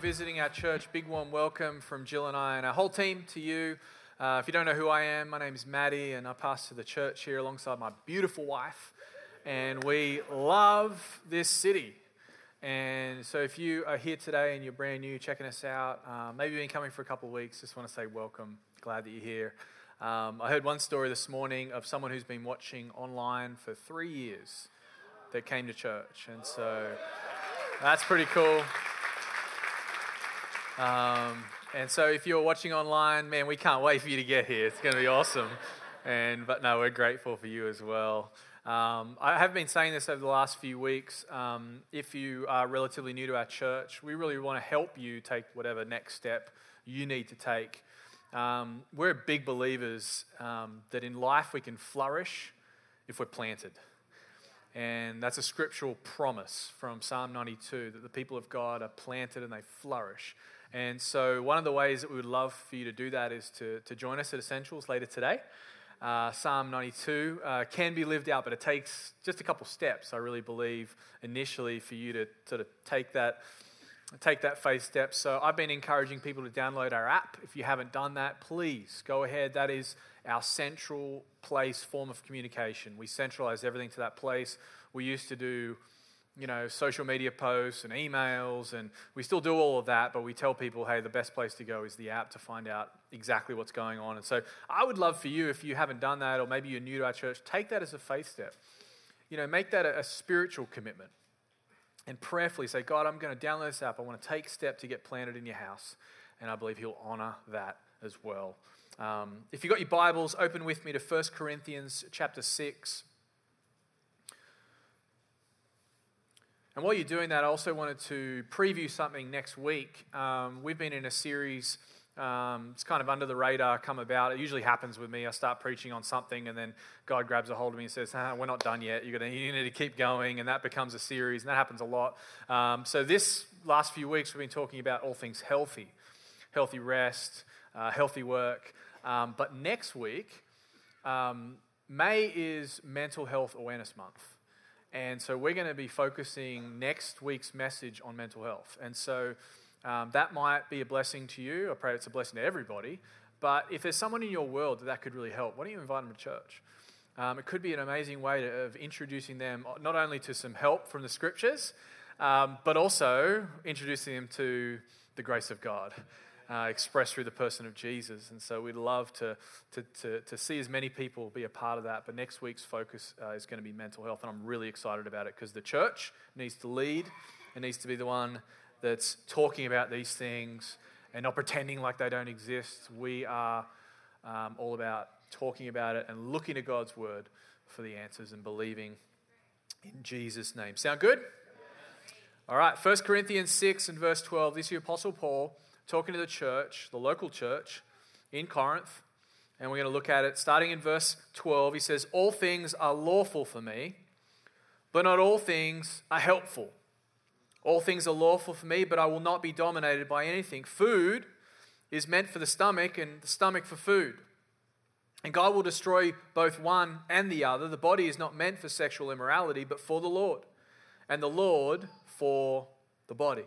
visiting our church, big warm welcome from Jill and I and our whole team to you. Uh, if you don't know who I am, my name is Maddie, and I pastor the church here alongside my beautiful wife. And we love this city. And so, if you are here today and you're brand new, checking us out, um, maybe you've been coming for a couple of weeks, just want to say welcome. Glad that you're here. Um, I heard one story this morning of someone who's been watching online for three years that came to church. And so, that's pretty cool. Um, and so if you're watching online, man, we can't wait for you to get here. It's going to be awesome. And but no, we're grateful for you as well. Um, I have been saying this over the last few weeks. Um, if you are relatively new to our church, we really want to help you take whatever next step you need to take. Um, we're big believers um, that in life we can flourish if we're planted. And that's a scriptural promise from Psalm 92 that the people of God are planted and they flourish. And so, one of the ways that we would love for you to do that is to, to join us at Essentials later today. Uh, Psalm 92 uh, can be lived out, but it takes just a couple steps, I really believe, initially for you to sort of take that, take that faith step. So I've been encouraging people to download our app. If you haven't done that, please go ahead. That is our central place form of communication. We centralize everything to that place. We used to do you know, social media posts and emails, and we still do all of that, but we tell people, hey, the best place to go is the app to find out exactly what's going on. And so I would love for you, if you haven't done that, or maybe you're new to our church, take that as a faith step. You know, make that a, a spiritual commitment. And prayerfully say, God, I'm going to download this app. I want to take step to get planted in your house. And I believe He'll honor that as well. Um, if you've got your Bibles, open with me to 1 Corinthians chapter 6. And while you're doing that, I also wanted to preview something next week. Um, we've been in a series, um, it's kind of under the radar, come about. It usually happens with me. I start preaching on something, and then God grabs a hold of me and says, ah, We're not done yet. You're gonna, you need to keep going. And that becomes a series, and that happens a lot. Um, so, this last few weeks, we've been talking about all things healthy healthy rest, uh, healthy work. Um, but next week, um, May is Mental Health Awareness Month. And so we're going to be focusing next week's message on mental health. And so um, that might be a blessing to you. I pray it's a blessing to everybody. But if there's someone in your world that, that could really help, why don't you invite them to church? Um, it could be an amazing way to, of introducing them not only to some help from the scriptures, um, but also introducing them to the grace of God uh, expressed through the person of Jesus. And so we'd love to, to, to, to, see as many people be a part of that. But next week's focus uh, is going to be mental health. And I'm really excited about it because the church needs to lead, it needs to be the one that's talking about these things and not pretending like they don't exist. We are um, all about talking about it and looking to God's word for the answers and believing in Jesus' name. Sound good? All right, 1 Corinthians 6 and verse 12. This is the Apostle Paul talking to the church, the local church in Corinth, and we're going to look at it starting in verse 12. He says, All things are lawful for me, but not all things are helpful. All things are lawful for me, but I will not be dominated by anything. Food is meant for the stomach, and the stomach for food. And God will destroy both one and the other. The body is not meant for sexual immorality, but for the Lord, and the Lord for the body.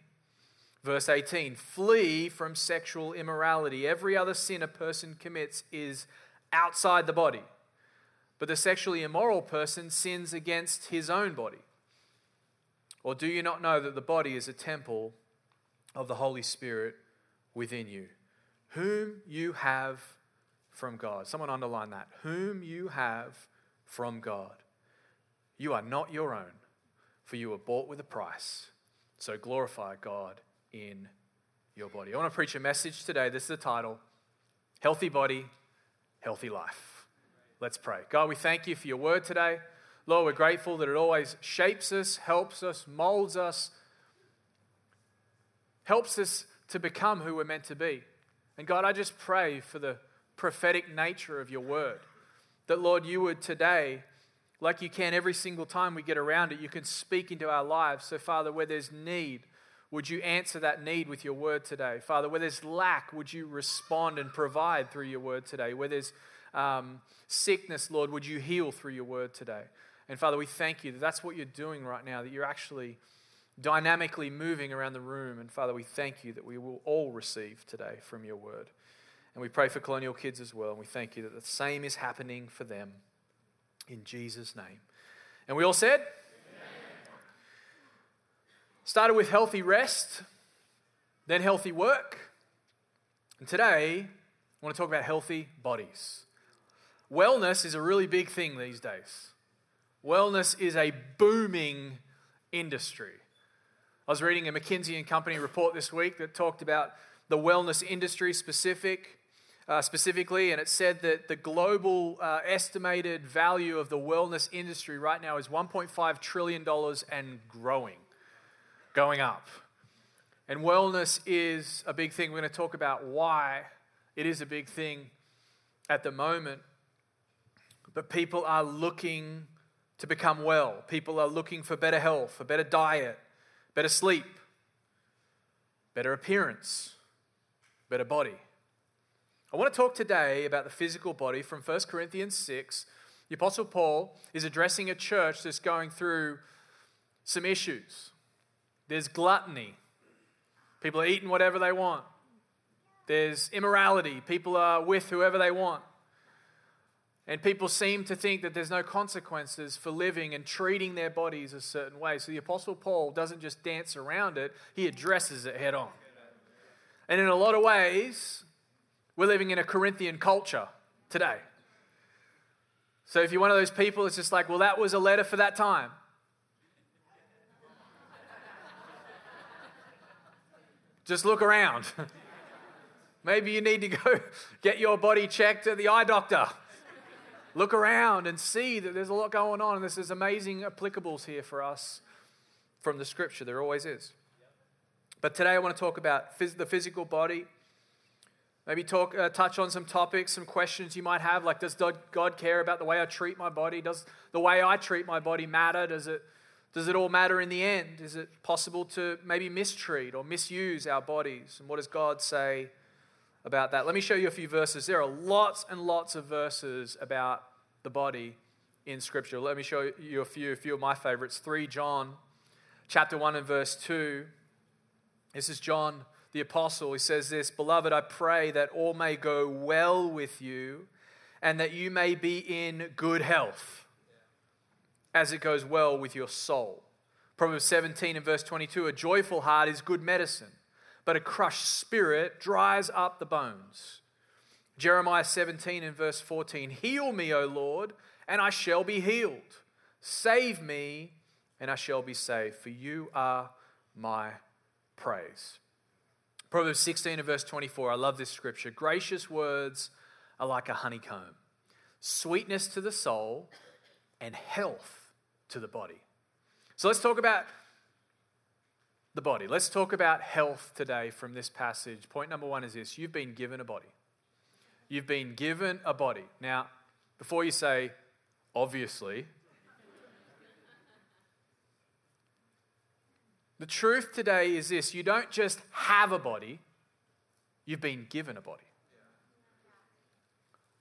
Verse 18 Flee from sexual immorality. Every other sin a person commits is outside the body, but the sexually immoral person sins against his own body. Or do you not know that the body is a temple of the Holy Spirit within you, whom you have from God. Someone underline that. Whom you have from God. You are not your own, for you were bought with a price. So glorify God in your body. I want to preach a message today. This is the title Healthy Body, Healthy Life. Let's pray. God, we thank you for your word today. Lord, we're grateful that it always shapes us, helps us, molds us, helps us to become who we're meant to be. And God, I just pray for the prophetic nature of your word. That, Lord, you would today, like you can every single time we get around it, you can speak into our lives. So, Father, where there's need, would you answer that need with your word today? Father, where there's lack, would you respond and provide through your word today? Where there's um, sickness, Lord, would you heal through your word today? And Father, we thank you that that's what you're doing right now, that you're actually dynamically moving around the room. And Father, we thank you that we will all receive today from your word. And we pray for colonial kids as well. And we thank you that the same is happening for them in Jesus' name. And we all said, Started with healthy rest, then healthy work. And today, I want to talk about healthy bodies. Wellness is a really big thing these days. Wellness is a booming industry. I was reading a McKinsey and Company report this week that talked about the wellness industry specific, uh, specifically, and it said that the global uh, estimated value of the wellness industry right now is $1.5 trillion and growing going up. And wellness is a big thing. We're going to talk about why it is a big thing at the moment. But people are looking to become well. People are looking for better health, a better diet, better sleep, better appearance, better body. I want to talk today about the physical body from 1 Corinthians 6. The Apostle Paul is addressing a church that's going through some issues. There's gluttony. People are eating whatever they want. There's immorality. People are with whoever they want. And people seem to think that there's no consequences for living and treating their bodies a certain way. So the Apostle Paul doesn't just dance around it, he addresses it head on. And in a lot of ways, we're living in a Corinthian culture today. So if you're one of those people, it's just like, well, that was a letter for that time. Just look around. Maybe you need to go get your body checked at the eye doctor. Look around and see that there's a lot going on, and there's amazing applicables here for us from the scripture. There always is. But today I want to talk about phys- the physical body. Maybe talk, uh, touch on some topics, some questions you might have, like does God care about the way I treat my body? Does the way I treat my body matter? Does it does it all matter in the end? Is it possible to maybe mistreat or misuse our bodies? And what does God say about that? Let me show you a few verses. There are lots and lots of verses about the body in Scripture. Let me show you a few, a few of my favorites. 3 John chapter 1 and verse 2. This is John the apostle. He says this, "Beloved, I pray that all may go well with you and that you may be in good health." As it goes well with your soul. Proverbs 17 and verse 22 A joyful heart is good medicine, but a crushed spirit dries up the bones. Jeremiah 17 and verse 14 Heal me, O Lord, and I shall be healed. Save me, and I shall be saved, for you are my praise. Proverbs 16 and verse 24. I love this scripture. Gracious words are like a honeycomb, sweetness to the soul, and health to the body. So let's talk about the body. Let's talk about health today from this passage. Point number one is this you've been given a body. You've been given a body. Now, before you say, obviously, the truth today is this you don't just have a body, you've been given a body.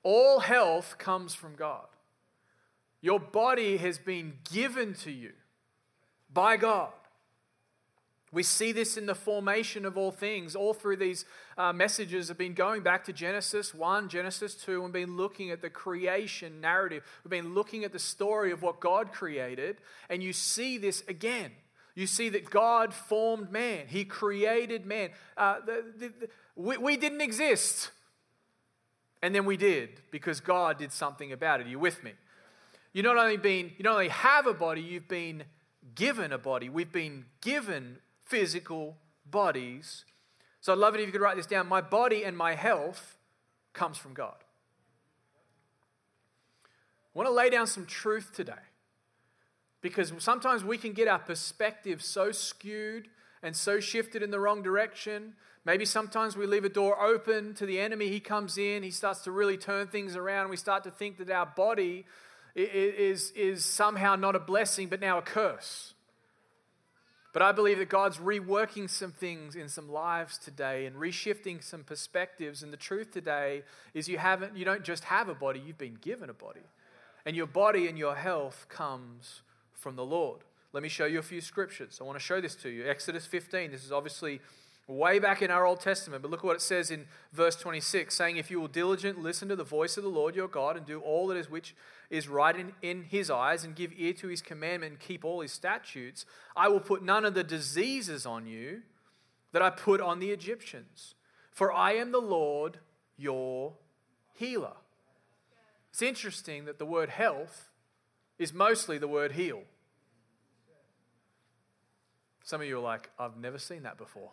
All health comes from God. Your body has been given to you by God. We see this in the formation of all things. All through these uh, messages have been going back to Genesis 1, Genesis 2, and been looking at the creation narrative. We've been looking at the story of what God created, and you see this again. You see that God formed man, He created man. Uh, the, the, the, we, we didn't exist. And then we did because God did something about it. Are you with me? You not only been, you not only have a body, you've been given a body. We've been given physical bodies. So I'd love it if you could write this down. My body and my health comes from God. I want to lay down some truth today because sometimes we can get our perspective so skewed and so shifted in the wrong direction. Maybe sometimes we leave a door open to the enemy. He comes in, he starts to really turn things around. We start to think that our body is, is somehow not a blessing, but now a curse. But I believe that God's reworking some things in some lives today and reshifting some perspectives. And the truth today is you haven't you don't just have a body, you've been given a body. And your body and your health comes from the Lord. Let me show you a few scriptures. I want to show this to you. Exodus 15. This is obviously way back in our Old Testament, but look what it says in verse 26, saying, If you will diligently listen to the voice of the Lord your God and do all that is which is right in, in his eyes and give ear to his commandment and keep all his statutes, I will put none of the diseases on you that I put on the Egyptians. For I am the Lord your healer. It's interesting that the word health is mostly the word heal. Some of you are like, I've never seen that before.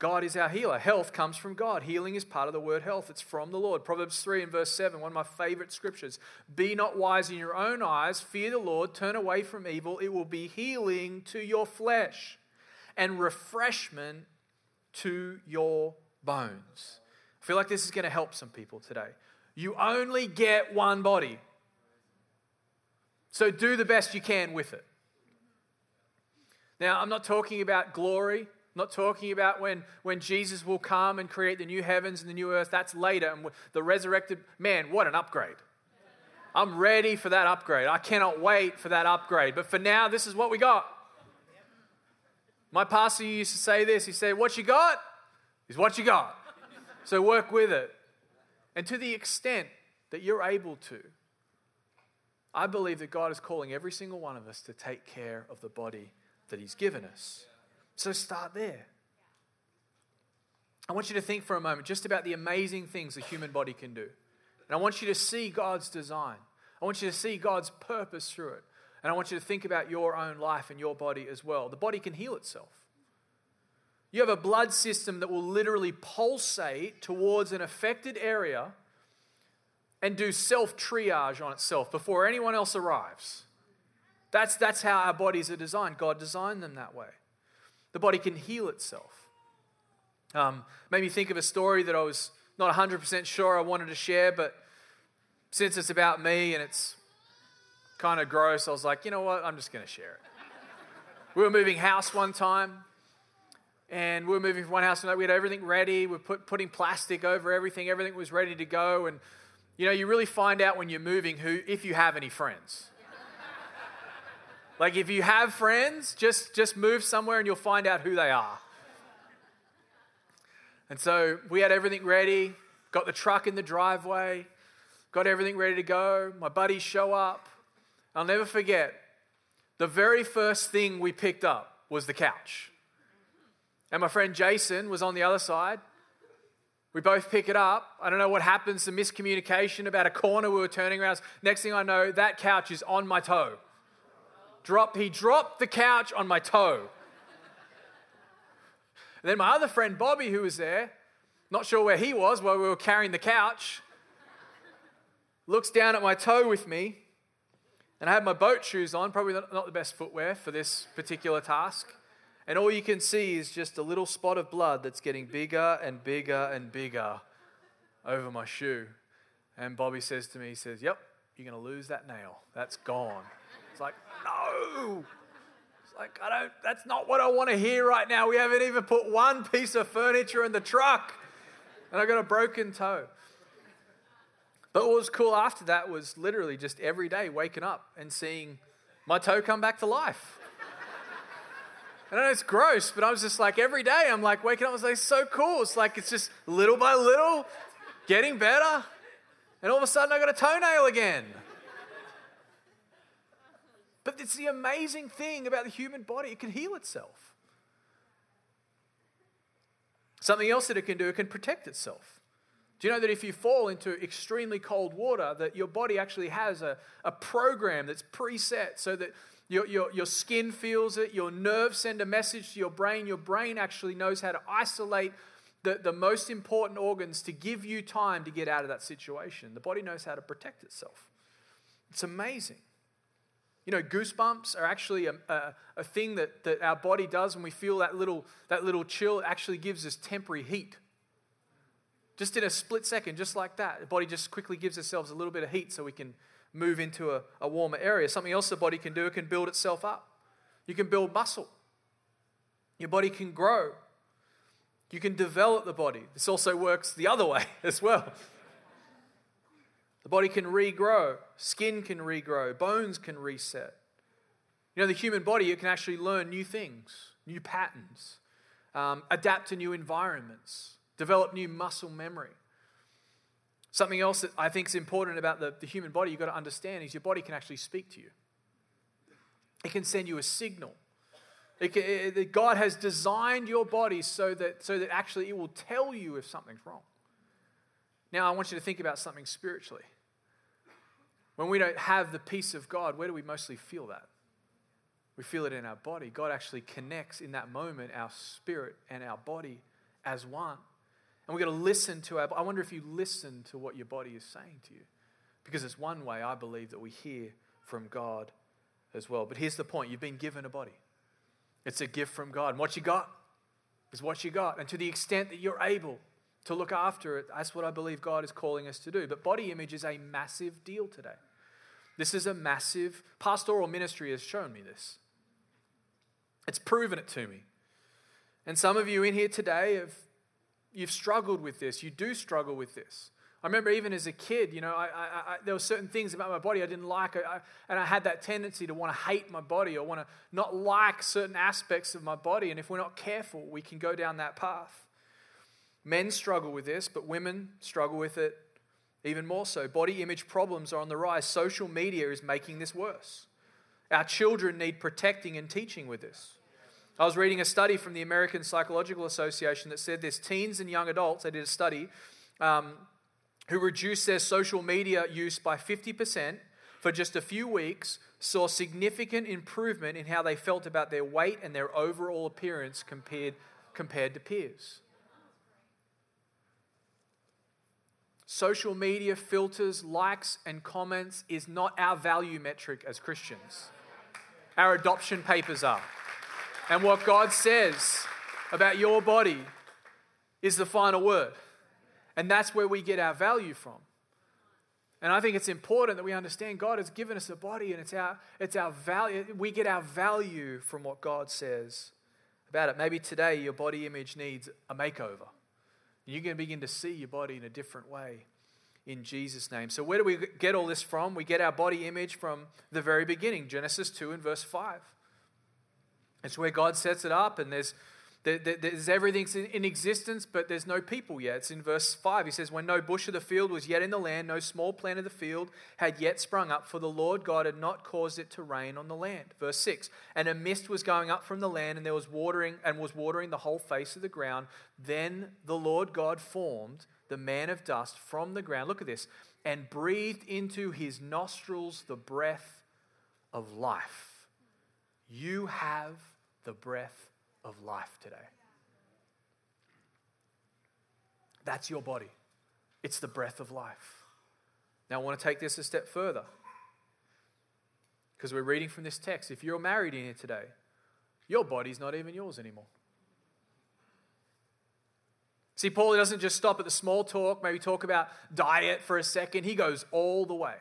God is our healer. Health comes from God. Healing is part of the word health. It's from the Lord. Proverbs 3 and verse 7, one of my favorite scriptures. Be not wise in your own eyes. Fear the Lord. Turn away from evil. It will be healing to your flesh and refreshment to your bones. I feel like this is going to help some people today. You only get one body. So do the best you can with it. Now, I'm not talking about glory. Not talking about when, when Jesus will come and create the new heavens and the new earth. That's later. And the resurrected man, what an upgrade. I'm ready for that upgrade. I cannot wait for that upgrade. But for now, this is what we got. My pastor used to say this. He said, What you got is what you got. So work with it. And to the extent that you're able to, I believe that God is calling every single one of us to take care of the body that He's given us. So start there. I want you to think for a moment just about the amazing things the human body can do. And I want you to see God's design. I want you to see God's purpose through it. And I want you to think about your own life and your body as well. The body can heal itself. You have a blood system that will literally pulsate towards an affected area and do self triage on itself before anyone else arrives. That's, that's how our bodies are designed. God designed them that way. The body can heal itself. Um, made me think of a story that I was not 100% sure I wanted to share, but since it's about me and it's kind of gross, I was like, you know what? I'm just going to share it. we were moving house one time, and we were moving from one house to another. We had everything ready. We are put, putting plastic over everything. Everything was ready to go. And you know, you really find out when you're moving who, if you have any friends. Like if you have friends, just just move somewhere and you'll find out who they are. And so we had everything ready, got the truck in the driveway, got everything ready to go. My buddies show up. I'll never forget, the very first thing we picked up was the couch. And my friend Jason was on the other side. We both pick it up. I don't know what happens, some miscommunication about a corner we were turning around. Next thing I know, that couch is on my toe. Drop, he dropped the couch on my toe. Then my other friend Bobby, who was there, not sure where he was while we were carrying the couch, looks down at my toe with me. And I had my boat shoes on, probably not, not the best footwear for this particular task. And all you can see is just a little spot of blood that's getting bigger and bigger and bigger over my shoe. And Bobby says to me, he says, Yep, you're going to lose that nail. That's gone. It's like, no. It's like, I don't, that's not what I want to hear right now. We haven't even put one piece of furniture in the truck. And I got a broken toe. But what was cool after that was literally just every day waking up and seeing my toe come back to life. I know it's gross, but I was just like, every day I'm like waking up, I was like, so cool. It's like, it's just little by little getting better. And all of a sudden I got a toenail again. But it's the amazing thing about the human body, it can heal itself. Something else that it can do, it can protect itself. Do you know that if you fall into extremely cold water, that your body actually has a, a program that's preset so that your, your, your skin feels it, your nerves send a message to your brain, your brain actually knows how to isolate the, the most important organs to give you time to get out of that situation. The body knows how to protect itself. It's amazing. You know, goosebumps are actually a, a, a, thing that, that our body does when we feel that little, that little chill. It actually gives us temporary heat. Just in a split second, just like that. The body just quickly gives ourselves a little bit of heat so we can move into a, a warmer area. Something else the body can do, it can build itself up. You can build muscle. Your body can grow. You can develop the body. This also works the other way as well. The body can regrow, skin can regrow, bones can reset. You know, the human body, it can actually learn new things, new patterns, um, adapt to new environments, develop new muscle memory. Something else that I think is important about the, the human body you've got to understand is your body can actually speak to you. It can send you a signal. It can, it, God has designed your body so that, so that actually it will tell you if something's wrong. Now, I want you to think about something spiritually. When we don't have the peace of God, where do we mostly feel that? We feel it in our body. God actually connects in that moment our spirit and our body as one. And we've got to listen to our I wonder if you listen to what your body is saying to you. Because it's one way I believe that we hear from God as well. But here's the point you've been given a body, it's a gift from God. And what you got is what you got. And to the extent that you're able, to look after it. That's what I believe God is calling us to do. But body image is a massive deal today. This is a massive, pastoral ministry has shown me this. It's proven it to me. And some of you in here today have you've struggled with this. You do struggle with this. I remember even as a kid, you know, I, I, I, there were certain things about my body I didn't like, and I had that tendency to want to hate my body or want to not like certain aspects of my body. And if we're not careful, we can go down that path. Men struggle with this, but women struggle with it even more so. Body image problems are on the rise. Social media is making this worse. Our children need protecting and teaching with this. I was reading a study from the American Psychological Association that said this teens and young adults, they did a study, um, who reduced their social media use by 50% for just a few weeks, saw significant improvement in how they felt about their weight and their overall appearance compared, compared to peers. Social media filters, likes, and comments is not our value metric as Christians. Our adoption papers are. And what God says about your body is the final word. And that's where we get our value from. And I think it's important that we understand God has given us a body and it's our, it's our value. We get our value from what God says about it. Maybe today your body image needs a makeover. You're going to begin to see your body in a different way in Jesus' name. So, where do we get all this from? We get our body image from the very beginning, Genesis 2 and verse 5. It's where God sets it up, and there's there's everything's in existence, but there's no people yet. It's in verse 5. He says, When no bush of the field was yet in the land, no small plant of the field had yet sprung up, for the Lord God had not caused it to rain on the land. Verse 6. And a mist was going up from the land, and there was watering, and was watering the whole face of the ground. Then the Lord God formed the man of dust from the ground. Look at this. And breathed into his nostrils the breath of life. You have the breath of life today. That's your body, it's the breath of life. Now, I want to take this a step further because we're reading from this text. If you're married in here today, your body's not even yours anymore. See, Paul doesn't just stop at the small talk, maybe talk about diet for a second. He goes all the way.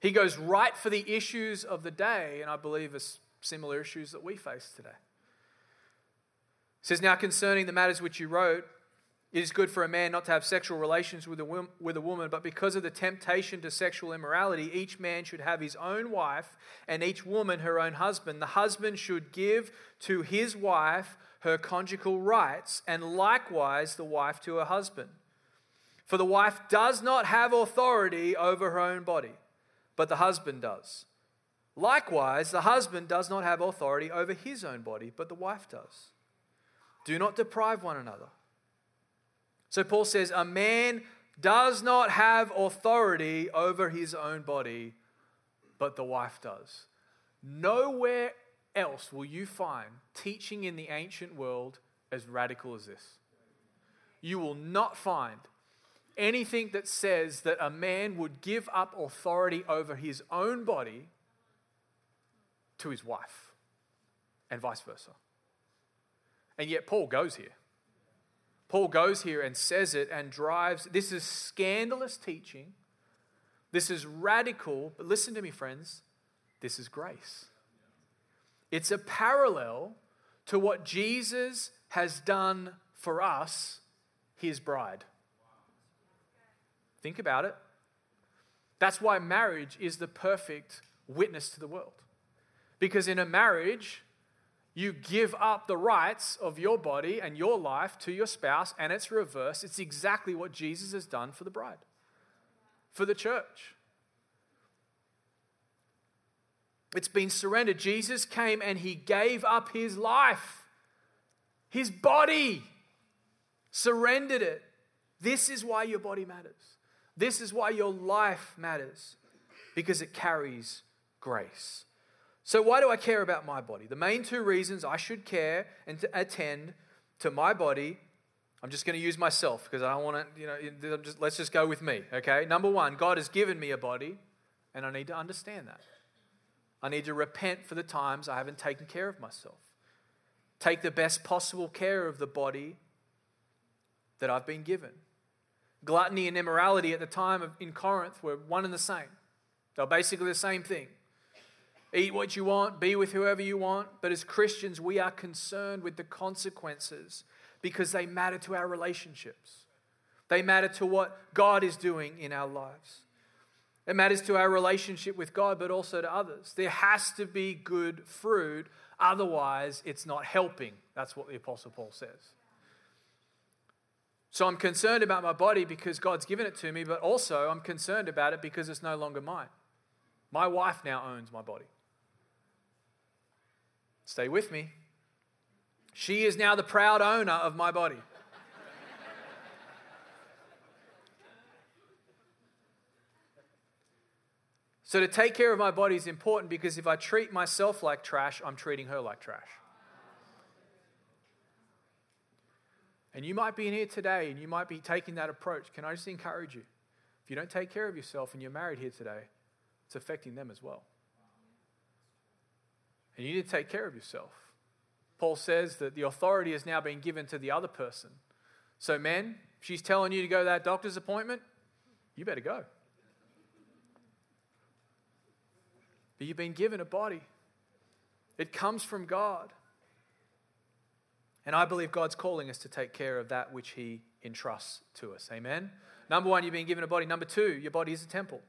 He goes right for the issues of the day, and I believe it's similar issues that we face today says, Now concerning the matters which you wrote, it is good for a man not to have sexual relations with a, with a woman, but because of the temptation to sexual immorality, each man should have his own wife, and each woman her own husband. The husband should give to his wife her conjugal rights, and likewise the wife to her husband. For the wife does not have authority over her own body, but the husband does. Likewise, the husband does not have authority over his own body, but the wife does. Do not deprive one another. So Paul says, A man does not have authority over his own body, but the wife does. Nowhere else will you find teaching in the ancient world as radical as this. You will not find anything that says that a man would give up authority over his own body to his wife and vice versa. And yet, Paul goes here. Paul goes here and says it and drives. This is scandalous teaching. This is radical. But listen to me, friends. This is grace. It's a parallel to what Jesus has done for us, his bride. Think about it. That's why marriage is the perfect witness to the world. Because in a marriage, you give up the rights of your body and your life to your spouse, and it's reverse. It's exactly what Jesus has done for the bride, for the church. It's been surrendered. Jesus came and he gave up his life, his body, surrendered it. This is why your body matters. This is why your life matters, because it carries grace. So, why do I care about my body? The main two reasons I should care and to attend to my body, I'm just going to use myself because I don't want to, you know, just, let's just go with me, okay? Number one, God has given me a body, and I need to understand that. I need to repent for the times I haven't taken care of myself. Take the best possible care of the body that I've been given. Gluttony and immorality at the time of, in Corinth were one and the same. They're basically the same thing. Eat what you want, be with whoever you want. But as Christians, we are concerned with the consequences because they matter to our relationships. They matter to what God is doing in our lives. It matters to our relationship with God, but also to others. There has to be good fruit, otherwise, it's not helping. That's what the Apostle Paul says. So I'm concerned about my body because God's given it to me, but also I'm concerned about it because it's no longer mine. My wife now owns my body. Stay with me. She is now the proud owner of my body. so, to take care of my body is important because if I treat myself like trash, I'm treating her like trash. And you might be in here today and you might be taking that approach. Can I just encourage you? If you don't take care of yourself and you're married here today, it's affecting them as well. And you need to take care of yourself. Paul says that the authority has now been given to the other person. So, men, she's telling you to go to that doctor's appointment, you better go. But you've been given a body, it comes from God. And I believe God's calling us to take care of that which He entrusts to us. Amen? Number one, you've been given a body. Number two, your body is a temple.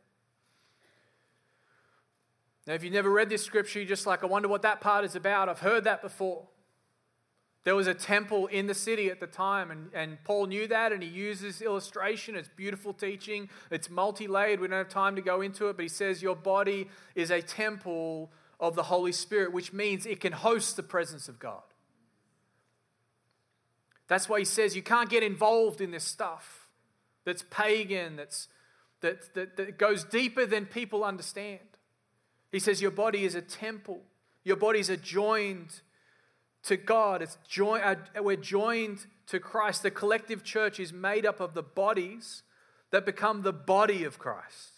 Now, if you've never read this scripture, you're just like, I wonder what that part is about. I've heard that before. There was a temple in the city at the time, and, and Paul knew that, and he uses illustration. It's beautiful teaching, it's multi layered. We don't have time to go into it, but he says, Your body is a temple of the Holy Spirit, which means it can host the presence of God. That's why he says you can't get involved in this stuff that's pagan, that's, that, that, that goes deeper than people understand. He says, Your body is a temple. Your bodies are joined to God. It's join, uh, we're joined to Christ. The collective church is made up of the bodies that become the body of Christ.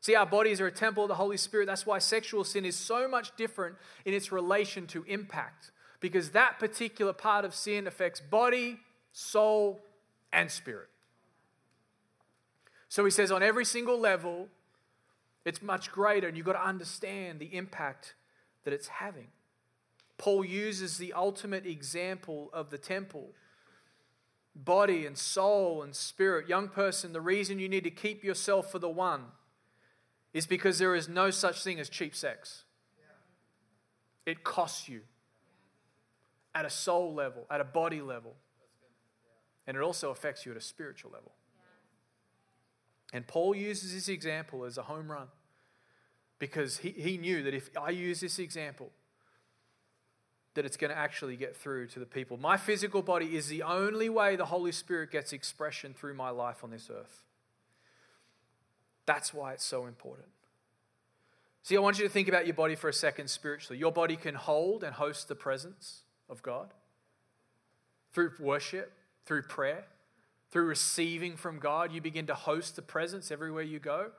See, our bodies are a temple of the Holy Spirit. That's why sexual sin is so much different in its relation to impact, because that particular part of sin affects body, soul, and spirit. So he says, on every single level, it's much greater, and you've got to understand the impact that it's having. Paul uses the ultimate example of the temple body and soul and spirit. Young person, the reason you need to keep yourself for the one is because there is no such thing as cheap sex. It costs you at a soul level, at a body level, and it also affects you at a spiritual level. And Paul uses this example as a home run because he, he knew that if I use this example, that it's going to actually get through to the people. My physical body is the only way the Holy Spirit gets expression through my life on this earth. That's why it's so important. See, I want you to think about your body for a second spiritually. Your body can hold and host the presence of God through worship, through prayer, through receiving from God. You begin to host the presence everywhere you go.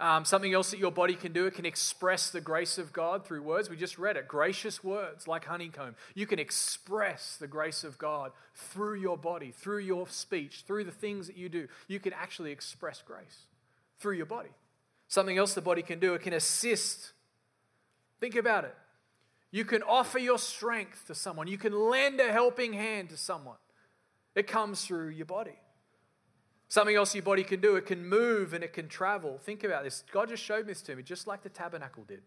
Um, something else that your body can do, it can express the grace of God through words. We just read it. Gracious words like honeycomb. You can express the grace of God through your body, through your speech, through the things that you do. You can actually express grace through your body. Something else the body can do, it can assist. Think about it. You can offer your strength to someone, you can lend a helping hand to someone. It comes through your body. Something else your body can do, it can move and it can travel. Think about this. God just showed this to me, just like the tabernacle did.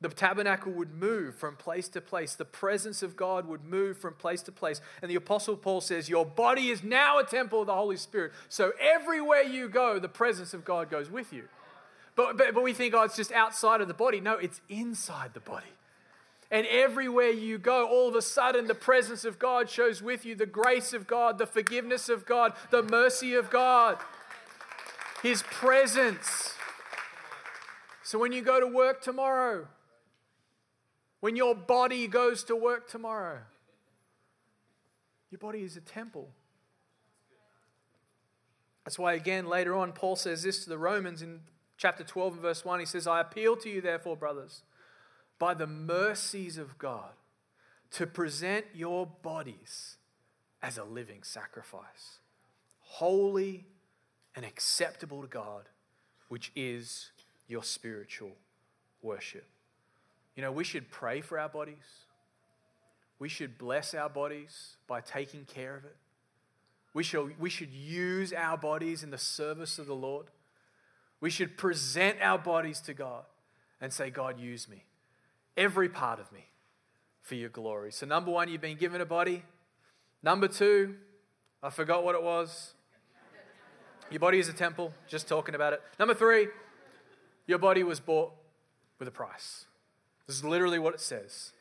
The tabernacle would move from place to place. The presence of God would move from place to place. And the Apostle Paul says, Your body is now a temple of the Holy Spirit. So everywhere you go, the presence of God goes with you. But, but, but we think, oh, it's just outside of the body. No, it's inside the body. And everywhere you go, all of a sudden, the presence of God shows with you the grace of God, the forgiveness of God, the mercy of God, His presence. So when you go to work tomorrow, when your body goes to work tomorrow, your body is a temple. That's why, again, later on, Paul says this to the Romans in chapter 12 and verse 1. He says, I appeal to you, therefore, brothers by the mercies of God to present your bodies as a living sacrifice, holy and acceptable to God, which is your spiritual worship. You know, we should pray for our bodies. We should bless our bodies by taking care of it. We should, we should use our bodies in the service of the Lord. We should present our bodies to God and say, God, use me every part of me for your glory. So, number one, you've been given a body. Number two, I forgot what it was. Your body is a temple, just talking about it. Number three, your body was bought with a price. This is literally what it says.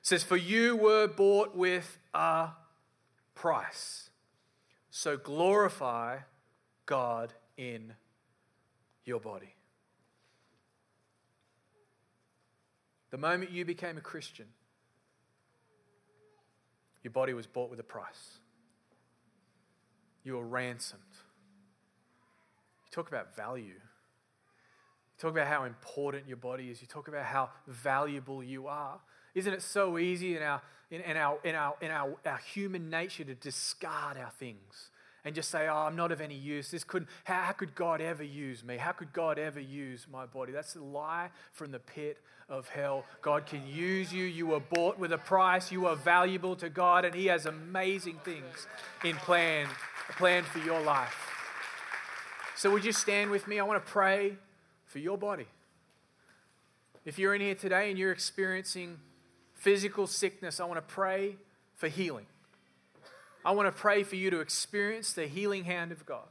It says, For you were bought with a price. So glorify God in your body. The moment you became a Christian, your body was bought with a price. You were ransomed. You talk about value. You talk about how important your body is. You talk about how valuable you are. Isn't it so easy in our, in, in our, in our, in our, our human nature to discard our things? And just say, Oh, I'm not of any use. This could how, how could God ever use me? How could God ever use my body? That's a lie from the pit of hell. God can use you. You were bought with a price. You are valuable to God, and He has amazing things in plan, plan for your life. So would you stand with me? I want to pray for your body. If you're in here today and you're experiencing physical sickness, I want to pray for healing. I want to pray for you to experience the healing hand of God.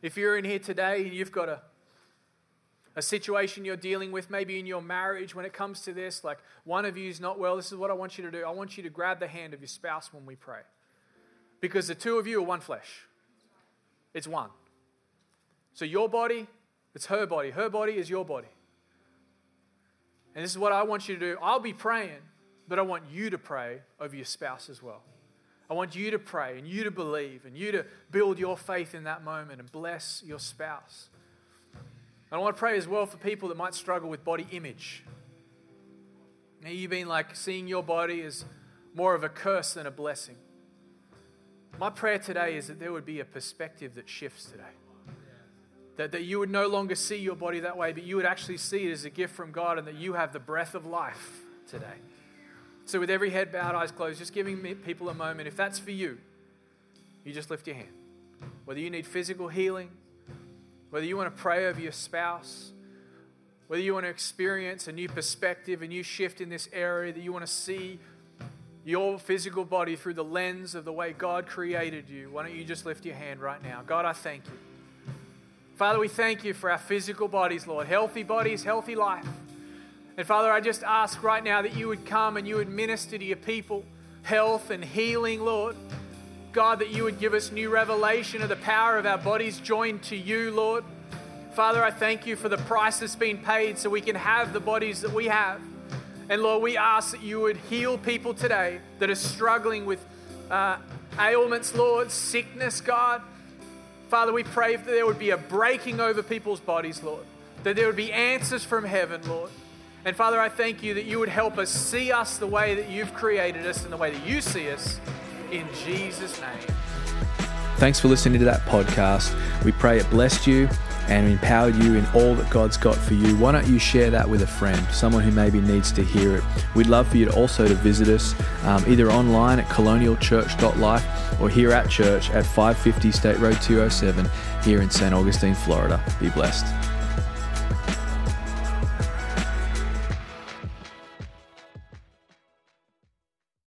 If you're in here today and you've got a, a situation you're dealing with, maybe in your marriage, when it comes to this, like one of you is not well, this is what I want you to do. I want you to grab the hand of your spouse when we pray. Because the two of you are one flesh, it's one. So your body, it's her body. Her body is your body. And this is what I want you to do. I'll be praying, but I want you to pray over your spouse as well. I want you to pray and you to believe and you to build your faith in that moment and bless your spouse. And I want to pray as well for people that might struggle with body image. Now, you've been like seeing your body as more of a curse than a blessing. My prayer today is that there would be a perspective that shifts today. That, that you would no longer see your body that way, but you would actually see it as a gift from God and that you have the breath of life today. So, with every head bowed, eyes closed, just giving people a moment. If that's for you, you just lift your hand. Whether you need physical healing, whether you want to pray over your spouse, whether you want to experience a new perspective, a new shift in this area, that you want to see your physical body through the lens of the way God created you, why don't you just lift your hand right now? God, I thank you. Father, we thank you for our physical bodies, Lord. Healthy bodies, healthy life. And Father, I just ask right now that you would come and you would minister to your people health and healing, Lord. God, that you would give us new revelation of the power of our bodies joined to you, Lord. Father, I thank you for the price that's been paid so we can have the bodies that we have. And Lord, we ask that you would heal people today that are struggling with uh, ailments, Lord, sickness, God. Father, we pray that there would be a breaking over people's bodies, Lord, that there would be answers from heaven, Lord. And Father, I thank you that you would help us see us the way that you've created us and the way that you see us in Jesus' name. Thanks for listening to that podcast. We pray it blessed you and empowered you in all that God's got for you, why don't you share that with a friend, someone who maybe needs to hear it? We'd love for you to also to visit us um, either online at colonialchurch.life or here at church at 550 State Road 207 here in St. Augustine, Florida. Be blessed.